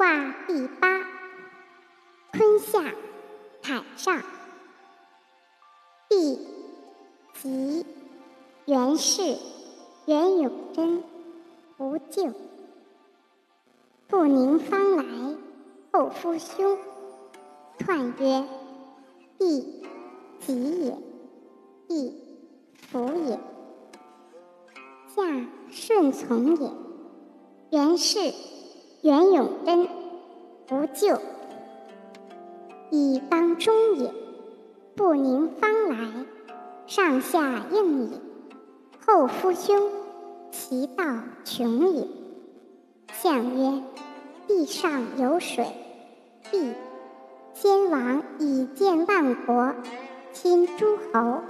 卦第八，坤下，坎上。地，吉，元氏，元永贞，无咎。不宁方来，后夫兄。彖曰：地，吉也。地，福也。下顺从也。元氏。元永贞，不咎。以当中也，不宁方来，上下应也。后夫兄，其道穷也。象曰：地上有水，地先王以建万国，亲诸侯。